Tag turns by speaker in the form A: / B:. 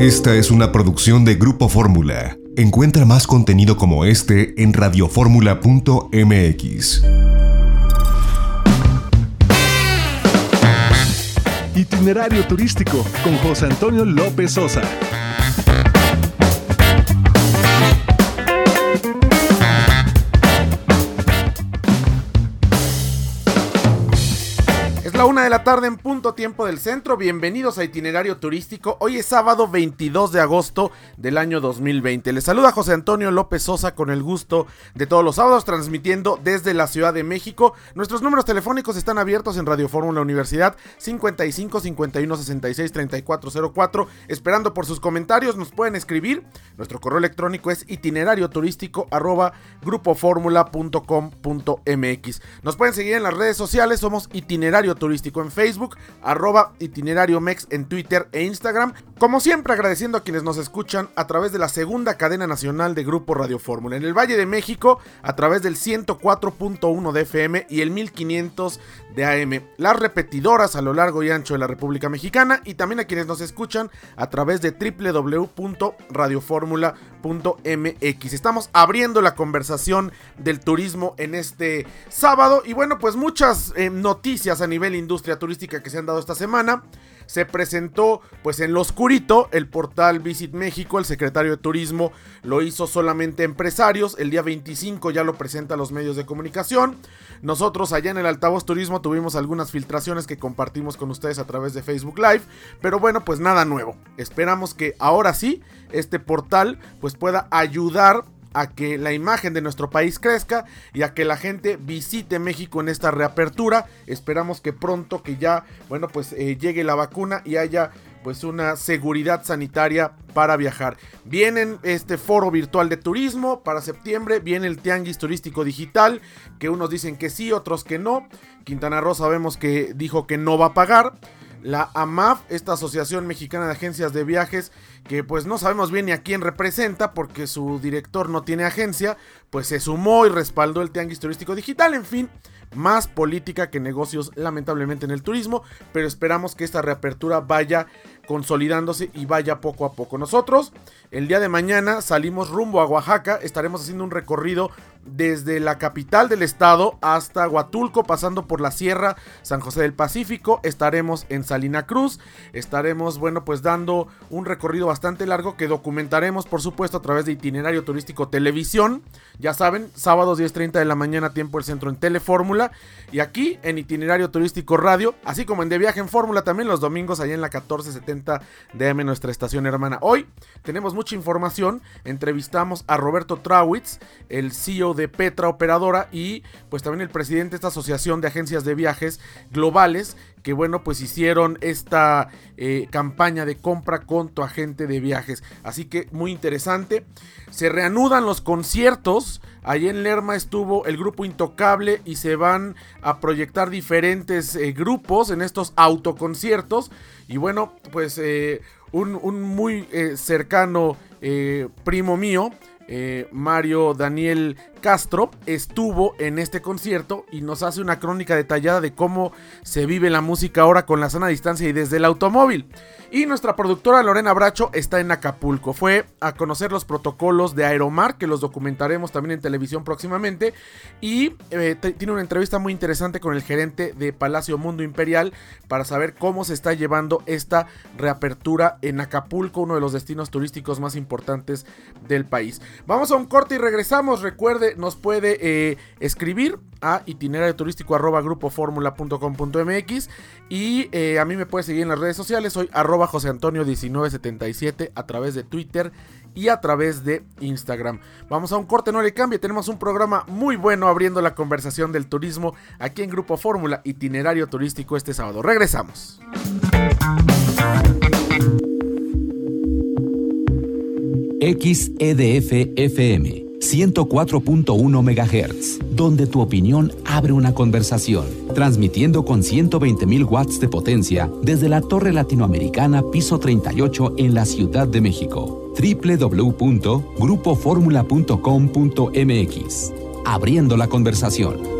A: Esta es una producción de Grupo Fórmula. Encuentra más contenido como este en radioformula.mx.
B: Itinerario turístico con José Antonio López Sosa.
C: De la tarde en punto tiempo del centro. Bienvenidos a Itinerario Turístico. Hoy es sábado 22 de agosto del año 2020. Les saluda José Antonio López Sosa con el gusto de todos los sábados transmitiendo desde la Ciudad de México. Nuestros números telefónicos están abiertos en Radio Fórmula Universidad 55 51 66 34 04. Esperando por sus comentarios, nos pueden escribir. Nuestro correo electrónico es itinerario turístico arroba grupoformula.com.mx. Nos pueden seguir en las redes sociales. Somos Itinerario Turístico en Facebook, arroba itinerario mex en Twitter e Instagram. Como siempre agradeciendo a quienes nos escuchan a través de la segunda cadena nacional de Grupo Radio Fórmula. En el Valle de México a través del 104.1 de FM y el 1500 de AM. Las repetidoras a lo largo y ancho de la República Mexicana y también a quienes nos escuchan a través de www.radioformula.mx. Estamos abriendo la conversación del turismo en este sábado y bueno pues muchas eh, noticias a nivel industria turística que se han dado esta semana. Se presentó pues en lo oscurito el portal Visit México, el secretario de Turismo lo hizo solamente empresarios, el día 25 ya lo presenta a los medios de comunicación. Nosotros allá en el Altavoz Turismo tuvimos algunas filtraciones que compartimos con ustedes a través de Facebook Live, pero bueno, pues nada nuevo. Esperamos que ahora sí este portal pues pueda ayudar a que la imagen de nuestro país crezca y a que la gente visite México en esta reapertura. Esperamos que pronto que ya, bueno, pues eh, llegue la vacuna y haya pues una seguridad sanitaria para viajar. Viene este foro virtual de turismo para septiembre, viene el Tianguis Turístico Digital, que unos dicen que sí, otros que no. Quintana Roo sabemos que dijo que no va a pagar. La AMAF, esta Asociación Mexicana de Agencias de Viajes, que pues no sabemos bien ni a quién representa porque su director no tiene agencia, pues se sumó y respaldó el Tianguis Turístico Digital, en fin, más política que negocios lamentablemente en el turismo, pero esperamos que esta reapertura vaya consolidándose y vaya poco a poco. Nosotros el día de mañana salimos rumbo a Oaxaca, estaremos haciendo un recorrido desde la capital del estado hasta Huatulco, pasando por la Sierra San José del Pacífico. Estaremos en Salina Cruz. Estaremos, bueno, pues dando un recorrido bastante largo que documentaremos, por supuesto, a través de itinerario turístico televisión. Ya saben, sábados 10.30 de la mañana, tiempo el centro en Telefórmula. Y aquí en itinerario turístico radio, así como en De Viaje en Fórmula, también los domingos allá en la 1470 DM, nuestra estación hermana. Hoy tenemos mucha información. Entrevistamos a Roberto Trawitz, el CEO de Petra Operadora y pues también el presidente de esta asociación de agencias de viajes globales que bueno pues hicieron esta eh, campaña de compra con tu agente de viajes. Así que muy interesante. Se reanudan los conciertos. Allí en Lerma estuvo el grupo Intocable y se van a proyectar diferentes eh, grupos en estos autoconciertos. Y bueno, pues eh, un, muy cercano primo mío Mario Daniel Castro estuvo en este concierto y nos hace una crónica detallada de cómo se vive la música ahora con la sana distancia y desde el automóvil. Y nuestra productora Lorena Bracho está en Acapulco. Fue a conocer los protocolos de Aeromar, que los documentaremos también en televisión próximamente. Y eh, tiene una entrevista muy interesante con el gerente de Palacio Mundo Imperial para saber cómo se está llevando esta reapertura en Acapulco, uno de los destinos turísticos más importantes del país. Vamos a un corte y regresamos. Recuerde, nos puede eh, escribir a itinerario turístico arroba y eh, a mí me puede seguir en las redes sociales. Soy arroba José Antonio 1977 a través de Twitter y a través de Instagram. Vamos a un corte, no le cambie, tenemos un programa muy bueno abriendo la conversación del turismo aquí en Grupo Fórmula, itinerario turístico este sábado. Regresamos.
D: XEDF FM 104.1 MHz, donde tu opinión abre una conversación, transmitiendo con 120.000 watts de potencia desde la Torre Latinoamericana Piso 38 en la Ciudad de México. www.grupoformula.com.mx. Abriendo la conversación.